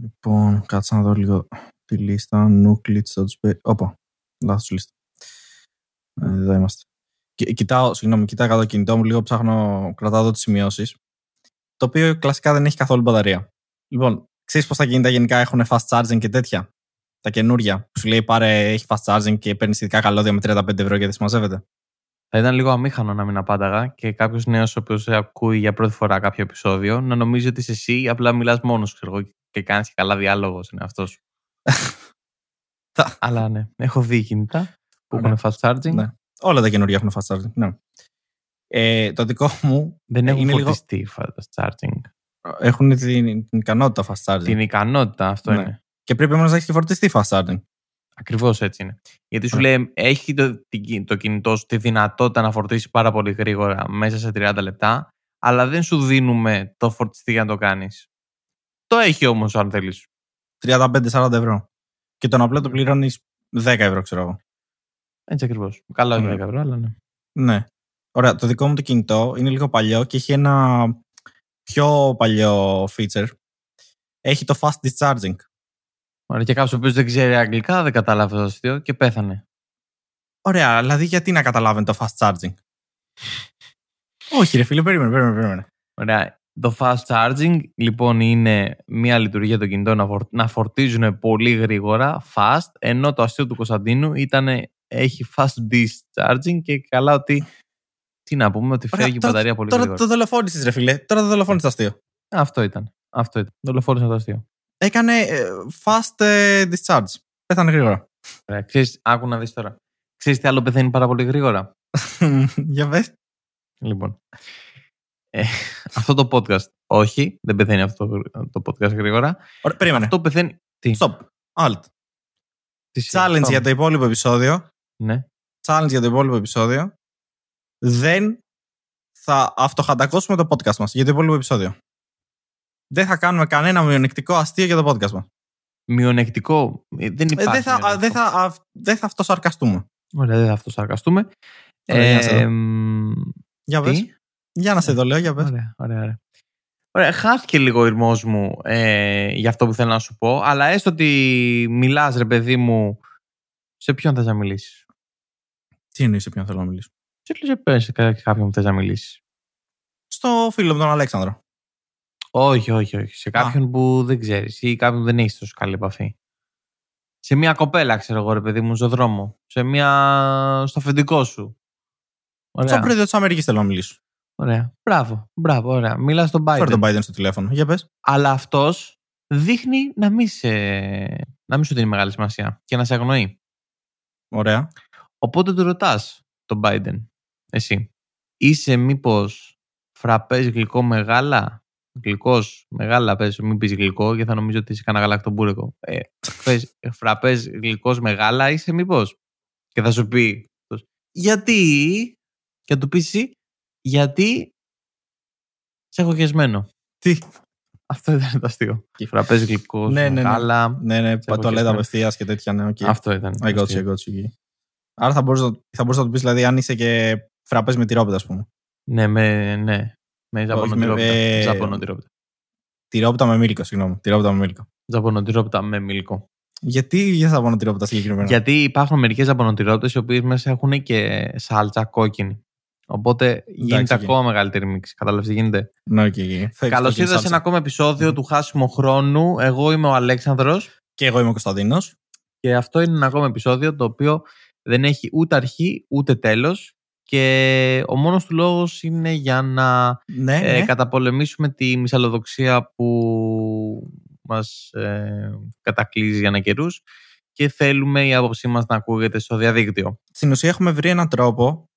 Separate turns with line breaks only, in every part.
Λοιπόν, κάτσε να δω λίγο τη λίστα. Νούκλιτς, Όπα, λάθος λίστα. Ε, εδώ είμαστε. κοιτάω, συγγνώμη, κοιτάω το κινητό μου, λίγο ψάχνω, κρατάω εδώ τις σημειώσεις. Το οποίο κλασικά δεν έχει καθόλου μπαταρία. Λοιπόν, ξέρεις πώς τα κινητά γενικά έχουν fast charging και τέτοια; Τα καινούρια. Που σου λέει πάρε, έχει fast charging και παίρνεις ειδικά καλώδια με 35 ευρώ και δεν συμμαζεύεται.
Θα ήταν λίγο αμήχανο να μην απάνταγα και κάποιος νέος ο οποίος ακούει για πρώτη φορά κάποιο επεισόδιο να νομίζει ότι είσαι εσύ απλά μιλάς μόνος σου και κάνεις και καλά διάλογος είναι αυτός σου. Αλλά ναι, έχω δει κινητά που έχουν fast charging.
Ναι. Όλα τα καινούργια έχουν fast charging. Ναι. Ε, το δικό μου.
Δεν έχουν φορτιστεί λίγο... fast charging.
Έχουν την, την ικανότητα fast charging.
Την ικανότητα, αυτό ναι. είναι.
Και πρέπει όμως να έχεις και φορτιστεί fast charging.
Ακριβώς έτσι είναι. Γιατί σου λέει, έχει το, το κινητό σου τη δυνατότητα να φορτίσει πάρα πολύ γρήγορα μέσα σε 30 λεπτά, αλλά δεν σου δίνουμε το φορτιστή για να το κάνεις. Το έχει όμως, αν θέλεις.
35-40 ευρώ. Και τον απλό το πληρώνεις 10 ευρώ, ξέρω εγώ.
Έτσι ακριβώς. Καλό είναι 10 ευρώ, αλλά ναι.
Ναι. Ωραία. Το δικό μου το κινητό είναι λίγο παλιό και έχει ένα πιο παλιό feature. Έχει το fast discharging.
Ωραία, και κάποιος που δεν ξέρει αγγλικά δεν κατάλαβε το αστείο και πέθανε.
Ωραία, δηλαδή γιατί να καταλάβει το fast charging; Όχι, ρε φίλε, περίμενε, περίμενε, περίμενε.
Ωραία. Το fast charging λοιπόν είναι μια λειτουργία των κινητών να, φορτίζουν πολύ γρήγορα, fast, ενώ το αστείο του Κωνσταντίνου ήταν έχει fast discharging και καλά ότι. Τι να πούμε, ότι φεύγει η μπαταρία πολύ
τώρα
γρήγορα.
Τώρα το δολοφόνησες, ρε φίλε. Τώρα το δολοφόνησες το αστείο.
Αυτό ήταν. Αυτό ήταν. Δολοφόνησε το αστείο.
Έκανε ε, fast ε, discharge. Πέθανε γρήγορα.
Ωραία, ξέρεις, άκου να δεις τώρα. Ξέρεις τι άλλο πεθαίνει πάρα πολύ γρήγορα;
Για πες.
Λοιπόν. Ε, αυτό το podcast. Όχι, δεν πεθαίνει αυτό το podcast γρήγορα.
Ωραία, περίμενε.
Αυτό πεθαίνει. Τι;
Stop. Alt. Challenge για το υπόλοιπο επεισόδιο.
Ναι.
Challenge για το υπόλοιπο επεισόδιο. Δεν θα αυτοχαντακώσουμε το podcast μας για το υπόλοιπο επεισόδιο δεν θα κάνουμε κανένα μειονεκτικό αστείο για το podcast μας.
Μειονεκτικό; Ε, δεν υπάρχει.
δεν, θα, δεν, θα, δεν θα αυτοσαρκαστούμε.
Ωραία, δεν θα αυτοσαρκαστούμε.
Ωραία, ε, για πες. Για να σε δω, λέω, για πες.
Ωραία, ωραία, ωραία. Ωραία, χάθηκε λίγο ο ήρμός μου ε, για αυτό που θέλω να σου πω, αλλά έστω ότι μιλάς ρε παιδί μου, σε ποιον θες να μιλήσεις;
Τι εννοείς σε ποιον θέλω να μιλήσω;
Σε ποιον σε κάποιον που θες να μιλήσεις.
Στο φίλο μου τον Αλέξανδρο.
Όχι, όχι, όχι. Σε κάποιον που δεν ξέρεις ή κάποιον που δεν έχεις τόσο καλή επαφή. Σε μια κοπέλα, ξέρω εγώ, ρε παιδί μου, στον δρόμο. Σε μια... στο αφεντικό σου.
Ωραία. Στο πρόεδρο της Αμερικής θέλω να μιλήσω.
Ωραία. Μπράβο, μπράβο, ωραία. Μιλά στον Biden.
Φέρε τον Biden στο τηλέφωνο. Για πες.
Αλλά αυτός δείχνει να μην, σε... να μην σου δίνει μεγάλη σημασία και να σε αγνοεί.
Ωραία.
Οπότε του ρωτάς τον Biden, εσύ, είσαι μήπως φραπέ γλυκό μεγάλα; Γλυκός, μεγάλα πες, μην πεις γλυκό, γιατί θα νομίζω ότι είσαι κανένα γαλακτομπούρεκο. Ε, πες, φραπέ γλυκός μεγάλα, είσαι μήπως; Και θα σου πει, γιατί, και θα του πεις εσύ, γιατί σε έχω γεσμένο.
Τι;
Αυτό ήταν το αστείο. Και φραπέ γλυκός,
ναι, ναι,
μεγάλα.
Ναι, ναι, ναι λέτε απευθείας και τέτοια. Ναι, okay.
Αυτό ήταν.
I got you, I got you. Άρα θα μπορούσες, θα μπορούσες να του πεις, δηλαδή, αν είσαι και φραπέ με τυρόπιτα, ας πούμε.
Ναι, με, ναι. Με ζαπωνοτυρόπιτα.
Τυρόπιτα με μίλκο, συγγνώμη. Τυρόπιτα με μίλκο.
Ζαπωνοτυρόπιτα με μίλκο.
Γιατί για ζαπωνοτυρόπιτα συγκεκριμένα;
Γιατί υπάρχουν μερικές ζαπωνοτυρόπιτε οι οποίες μέσα έχουν και σάλτσα κόκκινη. Οπότε γίνεται okay. ακόμα μεγαλύτερη μίξη. Κατάλαβες τι γίνεται;
Ναι, okay,
okay. Καλώς ήρθατε σε ένα ακόμα επεισόδιο του Χάσιμο Χρόνου. Εγώ είμαι ο Αλέξανδρος.
Και εγώ είμαι ο Κωνσταντίνος.
Και αυτό είναι ένα ακόμα επεισόδιο το οποίο δεν έχει ούτε αρχή ούτε τέλος και ο μόνος του λόγος είναι για να
ναι, ε,
ναι. καταπολεμήσουμε τη μυσαλλοδοξία που μας ε, κατακλείζει για ένα καιρούς και θέλουμε η άποψή μας να ακούγεται στο διαδίκτυο.
Στην ουσία έχουμε βρει έναν τρόπο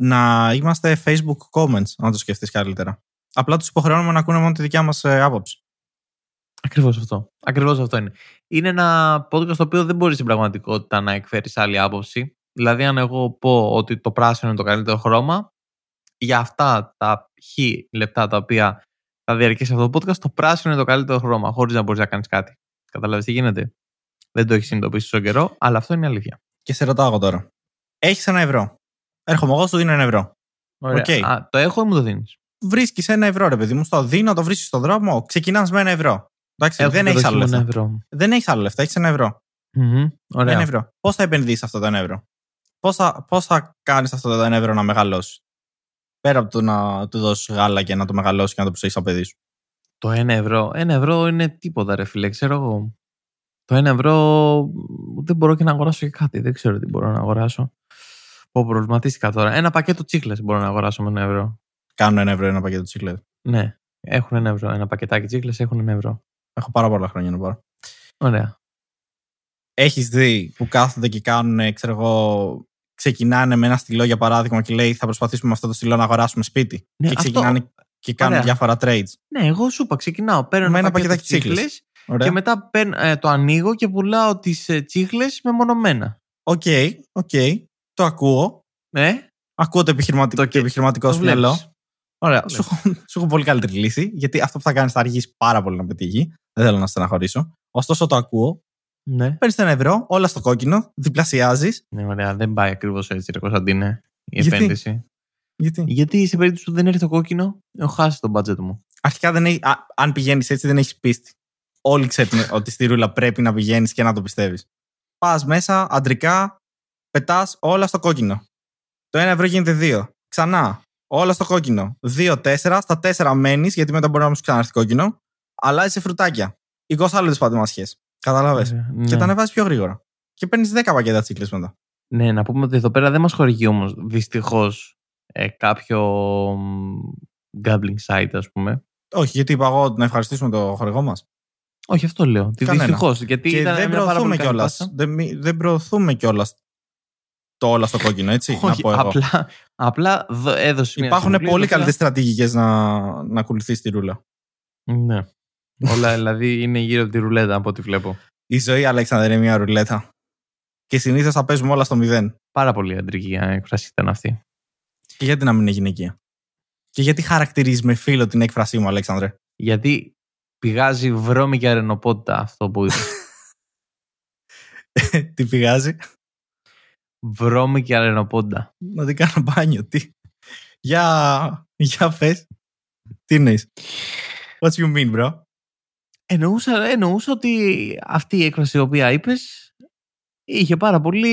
να είμαστε Facebook comments, αν το σκεφτείς καλύτερα. Απλά τους υποχρεώνουμε να ακούνε μόνο τη δικιά μας ε, άποψη.
Ακριβώς αυτό. Ακριβώς αυτό είναι. Είναι ένα podcast το οποίο δεν μπορεί στην πραγματικότητα να εκφέρεις άλλη άποψη. Δηλαδή, αν εγώ πω ότι το πράσινο είναι το καλύτερο χρώμα, για αυτά τα χ λεπτά τα οποία θα διαρκέσει αυτό το podcast, το πράσινο είναι το καλύτερο χρώμα, χωρίς να μπορείς να κάνεις κάτι. Καταλαβαίνετε τι γίνεται; Δεν το έχεις συνειδητοποιήσει τόσο καιρό, αλλά αυτό είναι αλήθεια.
Και σε ρωτάω εγώ τώρα. Έχεις ένα ευρώ. Έρχομαι εγώ, σου δίνω ένα ευρώ.
Ωραία. Okay. Α, το έχω ή μου το δίνεις;
Βρίσκεις ένα ευρώ, ρε παιδί μου, στο δίνω, το βρίσκεις στον δρόμο, ξεκινάς με ένα ευρώ. Εντάξει,
Έχω
δεν
και
έχεις
το
άλλο
χειμώνα
λεφτά.
ευρώ.
Δεν έχεις άλλο λεφτά, έχεις ένα ευρώ.
Μμμ, Ωραία.
Ένα ευρώ. Πώς θα επενδύσεις αυτό το ένα ευρώ; Πώς θα, πώς θα κάνεις αυτό το ένα ευρώ να μεγαλώσεις; Πέρα από το να του δώσεις γάλα και να το μεγαλώσεις και να το ψήσει σαν παιδί σου.
Το 1 ευρώ. 1 ευρώ είναι τίποτα, ρε φίλε. Ξέρω εγώ. Το 1 ευρώ δεν μπορώ και να αγοράσω και κάτι. Δεν ξέρω τι μπορώ να αγοράσω. Πω, προβληματίστηκα τώρα. Ένα πακέτο τσίχλες μπορώ να αγοράσω με 1 ευρώ.
Κάνω ένα ευρώ ένα πακέτο τσίχλες.
Ναι, έχουν 1 ευρώ. Ένα πακετάκι τσίχλες έχουν 1 ευρώ.
Έχω πάρα πολλά χρόνια να πάρω.
Ωραία.
Έχεις δει που κάθονται και κάνουν, ξέρω εγώ, ξεκινάνε με ένα στυλό για παράδειγμα και λέει θα προσπαθήσουμε με αυτό το στυλό να αγοράσουμε σπίτι.
Ναι,
και
αυτό-
ξεκινάνε και κάνουν
Ωραία.
διάφορα trades.
Ναι, εγώ σου είπα, ξεκινάω. Παίρνω
Με
ένα
ένα
πακέτο
πακετάκι τσίχλες.
τσίχλες
Ωραία.
και μετά παίρνω- ε, το ανοίγω και πουλάω τις ε, τσίχλες μεμονωμένα.
Οκ, οκ. Το ακούω.
Ναι,
Ακούω το επιχειρηματικό,
Το
το επιχειρηματικό
το
σου μυαλό.
βλέπεις.
Ωραία.
Το
Σου έχω, σου έχω πολύ καλύτερη λύση. Γιατί αυτό που θα κάνεις θα αργήσει πάρα πολύ να πετύχει. Δεν θέλω να στεναχωρήσω. Ωστόσο το ακούω.
ναι.
Παίρνεις ένα ευρώ, όλα στο κόκκινο, διπλασιάζεις.
Ναι, ωραία. Δεν πάει ακριβώς έτσι, ρε Κωνσταντίνε, η
Γιατί;
επένδυση.
Γιατί;
Γιατί σε περίπτωση που δεν έρθει το κόκκινο, έχω χάσει το budget μου.
Αρχικά δεν έχει, α, αν πηγαίνεις έτσι, δεν έχεις πίστη. Όλοι ξέρουν ότι στη ρουλέτα πρέπει να πηγαίνεις και να το πιστεύεις. Πας μέσα, αντρικά, πετάς όλα στο κόκκινο. Το ένα ευρώ γίνεται δύο. Ξανά, όλα στο κόκκινο. Δύο-τέσσερα, στα τέσσερα μένεις, γιατί μετά μπορεί να σου ξαναρθεί κόκκινο. Αλλάζει σε φρουτάκια. 20 άλλε πατημασιέ. Κατάλαβε.
Ωραία,
Και
ναι.
τα ανεβάζεις πιο γρήγορα. Και παίρνεις 10 πακέτα τσίκλες μετά.
Ναι, να πούμε ότι εδώ πέρα δεν μας χορηγεί όμως δυστυχώς ε, κάποιο μ, gambling site, ας πούμε.
Όχι, γιατί είπα εγώ να ευχαριστήσουμε το χορηγό μας.
Όχι, αυτό λέω.
Κανένα.
Δυστυχώς. Γιατί
Και
ήταν
δεν
μια πάρα
προωθούμε
πολύ καλή
κιόλας.
πάσα.
Δεν, μη- δεν προωθούμε κιόλας το όλα στο κόκκινο, έτσι. να
Όχι,
πω εγώ.
απλά, απλά δω- έδωσε μια
Υπάρχουν
συμβουλή,
πολύ
η οποία-
καλύτερε στρατηγικές να, να ακολουθεί τη ρούλα.
Ναι. Όλα δηλαδή είναι γύρω από τη ρουλέτα από ό,τι βλέπω.
Η ζωή, Αλέξανδρε, είναι μια ρουλέτα. Και συνήθως θα παίζουμε όλα στο μηδέν.
Πάρα πολύ αντρική έκφραση ήταν αυτή.
Και γιατί να μην είναι γυναικεία; Και γιατί χαρακτηρίζεις με φίλο την έκφρασή μου, Αλέξανδρε;
Γιατί πηγάζει βρώμη και αρενοπότητα αυτό που είπε.
τι πηγάζει;
Βρώμη και αρενοπότητα.
Να την κάνω μπάνιο. Τι. Για, για πες. Τι εννοείς; What you mean, bro;
Εννοούσα, εννοούσα ότι αυτή η έκφραση η οποία είπες είχε πάρα πολύ.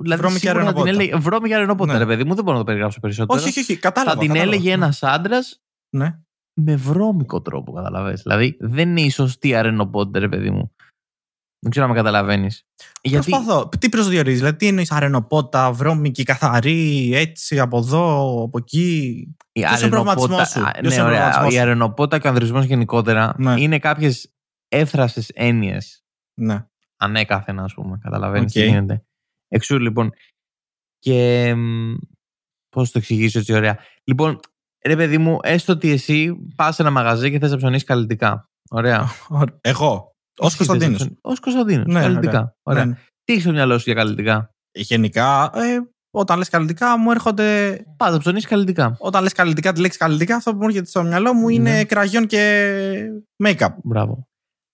Δηλαδή,
Βρώμη και
σίγουρα θα την
αρενοπότητα.
έλεγε. Βρώμη και αρενοπότητα,
Ναι.
ρε παιδί μου, δεν μπορώ να το περιγράψω περισσότερο.
Όχι, όχι, όχι. Κατάλαβα.
θα την
κατάλαβα.
έλεγε ένας άντρας
Ναι.
με βρώμικο τρόπο, καταλαβες. Δηλαδή, δεν είναι η σωστή αρενοπότητα, ρε παιδί μου. Δεν ξέρω αν με καταλαβαίνεις. Γιατί.
Προσπαθώ. Τι προσδιορίζεις, δηλαδή τι εννοείς αρενοπότα, βρώμικη, καθαρή, έτσι, από εδώ, από εκεί;
Η
Ποιος είναι ο προβληματισμός σου;
α,
Ποιος
Ναι,
είναι ο
ωραία.
προβληματισμός
Η
σου;
αρενοπότα και ο ανδρισμός γενικότερα
Ναι.
είναι κάποιες εύθραυσε έννοιες
Ναι.
ανέκαθεν, ας πούμε. Καταλαβαίνεις
Οκ.
τι γίνεται. Εξού λοιπόν. Και. Πώς το εξηγήσω έτσι ωραία. Λοιπόν, ρε παιδί μου, έστω ότι εσύ πας σε ένα μαγαζί και θες να ψωνίσεις καλλυντικά. Ωραία.
Ωραία. Εγώ; Ως Κωνσταντίνος.
Ως Κωνσταντίνος.
Ναι,
καλλυντικά. Ωραία.
Ναι.
Τι έχεις στο μυαλό σου για καλλυντικά;
Γενικά, ε, όταν λες καλλυντικά, μου έρχονται.
Πας να ψωνίσεις καλλυντικά.
Όταν λες καλλυντικά, τη λέξη καλλυντικά, αυτό που μου έρχεται στο μυαλό μου είναι
Ναι.
κραγιόν και make-up.
Μπράβο.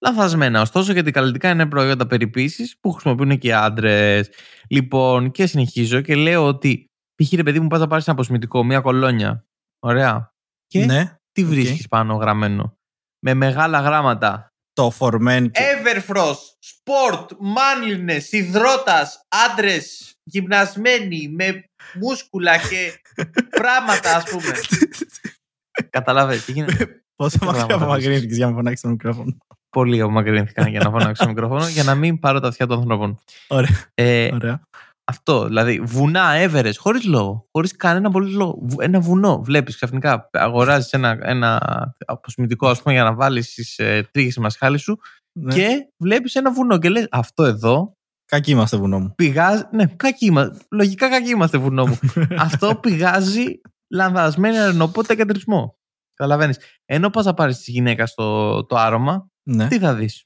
Λαθασμένα, ωστόσο, γιατί καλλυντικά είναι προϊόντα περιποίησης που χρησιμοποιούν και οι άντρες. Λοιπόν, και συνεχίζω και λέω ότι π.χ. ρε παιδί μου, πας να πάρεις ένα αποσμητικό, μια κολόνια. Ωραία. Και
Ναι.
τι
οκ.
βρίσκεις πάνω γραμμένο; Με μεγάλα γράμματα.
Το for men. και-
Everfrost, sport, manliness, ιδρώτας, άντρες γυμνασμένοι με μούσκουλα και πράγματα, ας πούμε. Καταλάβες τι γίνεται;
Πόσο μακριά
γράμματα
απομακρύνθηκε για να φωνάξεις το μικρόφωνο.
Πολύ απομακρύνθηκαν για να φωνάξω το μικρόφωνο για να μην πάρω τα αυτιά των ανθρώπων.
Ωραία.
Ε,
Ωραία.
Αυτό, δηλαδή βουνά, έβερε, χωρίς λόγο. Χωρίς κανένα πολύ λόγο. Βου- Ένα βουνό. Βλέπεις ξαφνικά, αγοράζεις ένα, ένα αποσμητικό, ας πούμε, για να βάλεις τις ε, τρίχες στη μασχάλη σου
Ναι.
και βλέπεις ένα βουνό και λες: Αυτό εδώ
Κακοί είμαστε, βουνό μου.
πηγάζει. Ναι, κακοί είμαστε. Λογικά κακοί είμαστε, βουνό μου. Αυτό πηγάζει λανθασμένη αρρενωπότητα και αντρισμό. Καταλαβαίνεις. Ενώ πας να πάρεις τη γυναίκα στο το άρωμα,
Ναι.
τι θα δεις;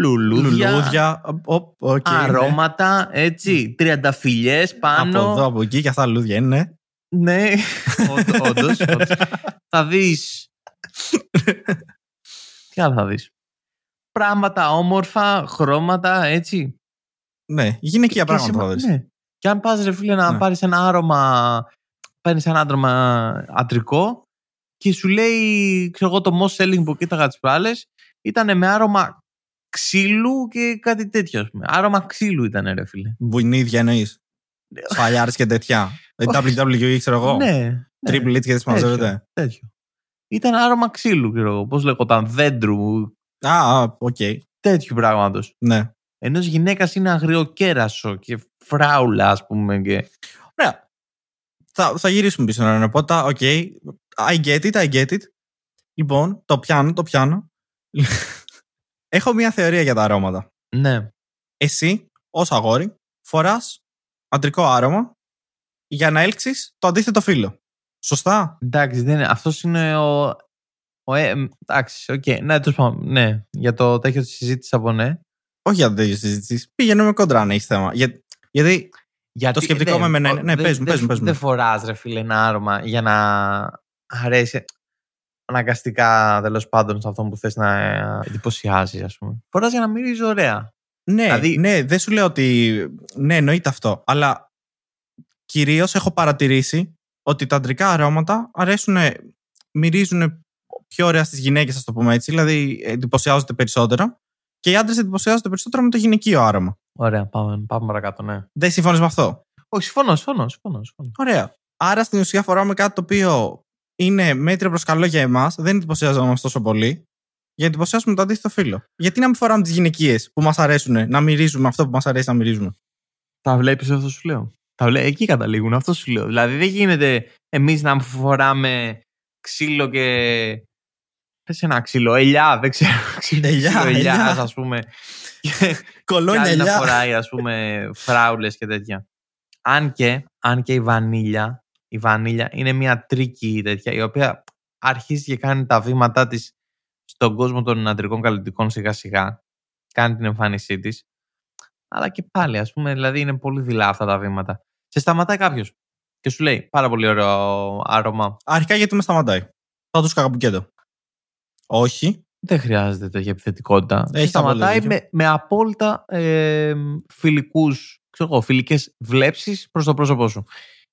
Λουλούδια,
Λουλούδια. οπ, οκ, ναι.
αρώματα, έτσι, τριανταφυλλιές πάνω.
Από εδώ, από εκεί και αυτά λουλούδια είναι.
Ναι, όντως, όντως. όντως. θα δεις... Τι άλλο θα δεις. Πράγματα όμορφα, χρώματα, έτσι.
Ναι, γυναικεία
Και
πράγματα
σημα-
θα δεις.
Ναι. Και αν πας ρε φίλε να
Ναι.
πάρεις ένα άρωμα, παίρνεις ένα άρωμα αντρικό και σου λέει, ξέρω εγώ, το most selling που κοίταγα τις προάλλες ήταν με άρωμα ξύλου και κάτι τέτοιο, ας πούμε. Άρωμα ξύλου ήταν, ρε φίλε.
Μπουνίδια εννοείς. Σφαλιάρες και τέτοια. WWE, ξέρω εγώ.
Ναι.
Triple H και δεν μαζεύεται.
Τέτοιο. Ήταν άρωμα ξύλου, ξέρω εγώ. Πώς λέγονταν, δέντρου,
Α, α, οκ.
τέτοιου πράγματος.
Ναι.
Ενώ γυναίκας είναι αγριοκέρασο και φράουλα, ας πούμε. Και...
Ωραία. Θα, θα γυρίσουμε πίσω να πω τα. Οκ. I get it, I get it. Λοιπόν, το πιάνω, το πιάνω. Έχω μια θεωρία για τα αρώματα.
Ναι.
Εσύ, ως αγόρι, φοράς αντρικό άρωμα για να έλξεις το αντίθετο φύλο. Σωστά;
Εντάξει, δεν είναι. Αυτός είναι ο. ο ε, μ, εντάξει, οκ. Ναι, τέλος πάντων. Ναι. Για το τέτοιο της συζήτησης από ναι.
Όχι για τέτοιες συζητήσεις. Πήγαινε κόντρα αν έχεις θέμα. Για, γιατί
Γιατί,
Το σκεπτικό με εμένα είναι- ναι,
δεν-
πες μου,
δεν-
πες μου, πες μου.
Δεν φοράς, ρε φίλε, ένα άρωμα για να αρέσει αναγκαστικά τέλος πάντων σε αυτό που θες να ε, εντυπωσιάζει, ας πούμε. Φοράς για να μυρίζει ωραία.
Ναι,
Δηλαδή-
ναι, δεν σου λέω ότι. Ναι, εννοείται αυτό. Αλλά κυρίως έχω παρατηρήσει ότι τα αντρικά αρώματα αρέσουν, μυρίζουν πιο ωραία στις γυναίκες, ας το πούμε έτσι. Δηλαδή εντυπωσιάζονται περισσότερο. Και οι άντρες εντυπωσιάζονται περισσότερο με το γυναικείο άρωμα.
Ωραία, πάμε, πάμε παρακάτω, ναι.
Δεν συμφωνείς με αυτό;
Όχι, συμφωνώ, συμφωνώ, συμφωνώ. συμφωνώ.
Ωραία. Άρα στην ουσία φοράμε κάτι το οποίο είναι μέτριο προς καλό για εμάς, δεν εντυπωσιάζομαστε τόσο πολύ, για να εντυπωσιάσουμε το αντίθετο φύλλο. Γιατί να μην φοράμε τις γυναικείες που μας αρέσουν να μυρίζουμε αυτό που μας αρέσει να μυρίζουμε;
Τα βλέπεις αυτό σου λέω. Τα βλέ... Εκεί καταλήγουν, αυτό σου λέω. Δηλαδή δεν γίνεται εμείς να φοράμε ξύλο και. Πες ένα ξύλο, ελιά, δεν ξέρω. Ξύλο,
Ελιά,
ξύλο
ελιάς.
ελιάς, ας πούμε. Και
Κολόνια
Κάνει να
ελιά.
φοράει, ας πούμε, φράουλες και τέτοια. Αν και, αν και η βανίλια, η βανίλια είναι μια τρίκη τέτοια, η οποία αρχίζει και κάνει τα βήματά της στον κόσμο των αντρικών καλλιτικών σιγά σιγά. Κάνει την εμφάνισή της. Αλλά και πάλι, ας πούμε, δηλαδή είναι πολύ δειλά αυτά τα βήματα. Σε σταματάει κάποιος και σου λέει πάρα πολύ ωραίο άρωμα.
Αρχικά γιατί με σταματάει. Θα τους καγαμπουκέτο. Όχι.
Δεν χρειάζεται τέτοια επιθετικότητα.
Έχει
Σε σταματάει
απόλυτο
με, με απόλυτα ε, φιλικούς, ξέρω εγώ, φιλικές βλέψεις προς το πρόσωπό σου.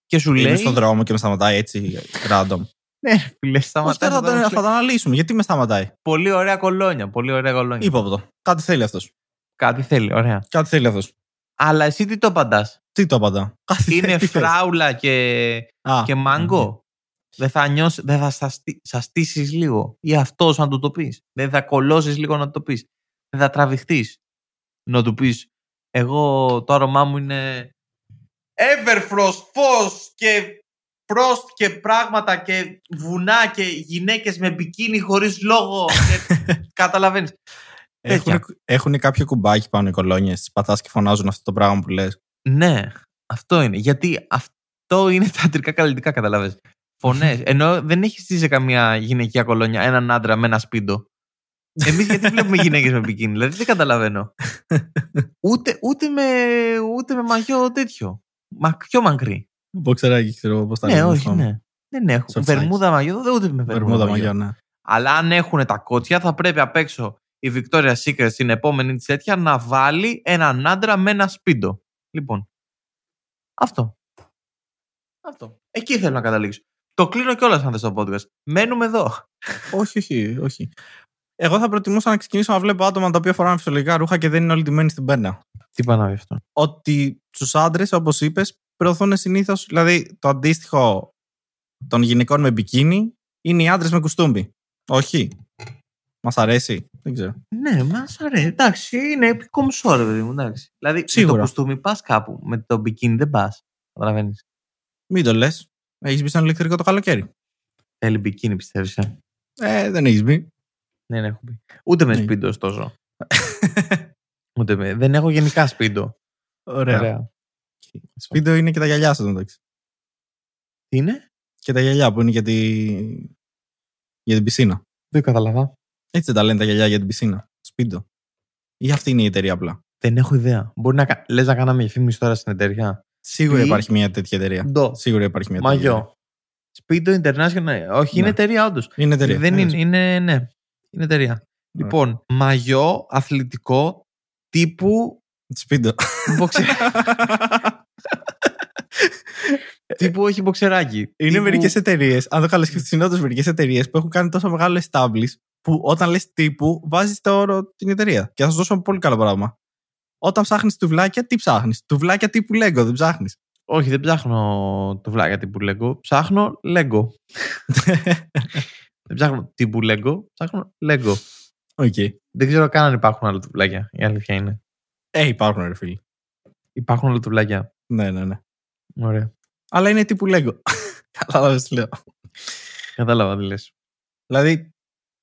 Και σου
Είμαι
λέει...
στον δρόμο και με σταματάει έτσι random.
Ναι, ρε φίλε,
Όχι,
σταματάει.
τώρα θα, το, θα το αναλύσουμε. Γιατί με σταματάει;
Πολύ ωραία κολόνια, πολύ ωραία κολόνια.
Υπόπτω. Κάτι θέλει αυτός.
Κάτι θέλει, ωραία.
Κάτι θέλει αυτός.
Αλλά εσύ τι το απαντάς;
Τι το απαντά; Κάτι
Είναι
θέλει, τι θες;
φράουλα και,
Α,
και μάγκο; Δεν θα νιώσει, δεν θα σα στήσεις λίγο; Ή αυτός να του το πεις; Δεν θα κολώσεις λίγο να του το πεις; Δεν θα τραβηχτείς; Να του πεις, Εγώ το άρωμά μου είναι Everfrost, φως και frost και πράγματα και βουνά και γυναίκες με μπικίνι χωρίς λόγο. και καταλαβαίνεις.
Έχουν, έχουν κάποιο κουμπάκι πάνω οι κολόνιες. Τις πατάς και φωνάζουν αυτό το πράγμα που λες.
Ναι, αυτό είναι. Γιατί αυτό είναι τα αντρικά καλλιτικά, καταλαβες. Φωνές. Ενώ δεν έχεις στήσει σε καμία γυναικεία κολόνια έναν άντρα με ένα σπίντο. Εμείς γιατί βλέπουμε γυναίκες με μπικίνι, δηλαδή δεν καταλαβαίνω. ούτε, ούτε, με, ούτε με μαγιό τέτοιο. Μα πιο μακρύ.
Μποξεράκι, ξέρω πώς τα
ναι,
λένε
όχι,
αυτό.
ναι. Δεν έχω.
Σορτσάκι.
Βερμούδα μαγιό, δεν ούτε με
Βερμούδα
βερμούδα μαγιό.
μαγιό, ναι.
Αλλά αν έχουν τα κότσια, θα πρέπει απ' έξω η Victoria's Secret στην επόμενη της τέτοια να βάλει έναν άντρα με ένα σπίντο. Λοιπόν. Αυτό. Αυτό. Εκεί θέλω να καταλήξω. Το κλείνω κιόλας αν θες το podcast. Μένουμε εδώ.
όχι, όχι, όχι. Εγώ θα προτιμούσα να ξεκινήσω να βλέπω άτομα τα οποία φοράνε φυσιολογικά ρούχα και δεν είναι όλοι ντυμένοι στην πέρνα.
Τι πάει να πει αυτό;
Ότι στους άντρες, όπως είπες, προωθούν συνήθως. Δηλαδή, το αντίστοιχο των γυναικών με μπικίνι είναι οι άντρες με κουστούμι. Όχι. Μας αρέσει; Δεν ξέρω.
Ναι, μας αρέσει. Εντάξει, είναι κομψό, ρε παιδί μου. Εντάξει. Δηλαδή, με
Σίγουρα.
το κουστούμι πας κάπου. Με το μπικίνι δεν πας. Καταλαβαίνεις.
Μην το λες. Έχεις μπει στον ηλεκτρικό το καλοκαίρι.
Θέλει μπικίνι, πιστεύεις. Ε;
Ε, δεν έχεις μπει.
Ναι, δεν έχω μπει. Ούτε με
Ναι.
σπίντο, ωστόσο. Ούτε με. Δεν έχω γενικά σπίντο.
Ωραία. Σπίτι είναι και τα γυαλιά σου εντάξει.
Τι είναι;
Και τα γυαλιά που είναι για, τη... για την πισίνα.
Δεν καταλαβα.
Έτσι δεν τα λένε τα γυαλιά για την πισίνα. Σπίτι. Ή αυτή είναι η εταιρεία απλά.
Δεν έχω ιδέα. Μπορεί να κα- λες να κάναμε διαφήμιση τώρα στην εταιρεία.
Σίγουρα
Τι;
υπάρχει μια τέτοια εταιρεία.
Ντο.
Σίγουρα υπάρχει μια τέτοια.
Μαγιό. Σπίτι International. Όχι, είναι
Ναι.
εταιρεία όντως.
εταιρεία. Είναι εταιρεία.
Δεν
Έτσι.
είναι, είναι, ναι. Είναι εταιρεία. Λοιπόν, μαγιό αθλητικό τύπου
Σπίτι.
μποξε- Τύπου όχι μποξεράκι.
Είναι
Τύπου-
μερικές εταιρείες, αν το καλεσκεφτεί, είναι όντως μερικές εταιρείες που έχουν κάνει τόσο μεγάλο establish που όταν λες τύπου βάζεις το όρο την εταιρεία. Και θα σου δώσω ένα πολύ καλό πράγμα. Όταν ψάχνεις τουβλάκια, τι ψάχνεις; Τουβλάκια τύπου Lego, δεν ψάχνεις.
Όχι, δεν ψάχνω το βλάκα τύπου Lego. Ψάχνω Lego. δεν ψάχνω τύπου Lego. Ψάχνω Lego.
Οκ.
Δεν ξέρω καν αν υπάρχουν άλλα τουβλάκια. Η αλήθεια είναι.
Ε, υπάρχουν ρε φίλε.
Υπάρχουν άλλα τουβλάκια.
Ναι, ναι, ναι.
Ωραία.
Αλλά είναι τύπου Lego. Κατάλαβες τι λέω.
Κατάλαβα τι λες.
Δηλαδή,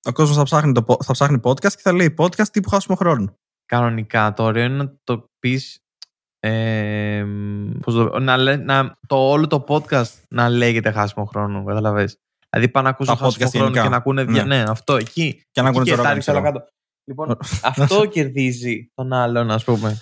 ο κόσμος θα, ψάχνει το, πο- θα ψάχνει podcast και θα λέει podcast τύπου χάσιμο χρόνο.
Κανονικά το ωραίο είναι να το πεις. Ε, πώς το, να, λέ- να, το όλο το podcast να λέγεται χάσιμο χρόνο. Κατάλαβες. Δηλαδή πάνε να ακούσουν
Τα
χάσιμο
podcast
χρόνο
γενικά.
και να ακούνε. δια-
Ναι.
Ναι, αυτό εκεί.
Και να ακούνε
Εκεί
το
και
ρόγανο,
τα ρίξω όλα
ξέρω.
κάτω. Λοιπόν, αυτό κερδίζει τον άλλον, ας πούμε.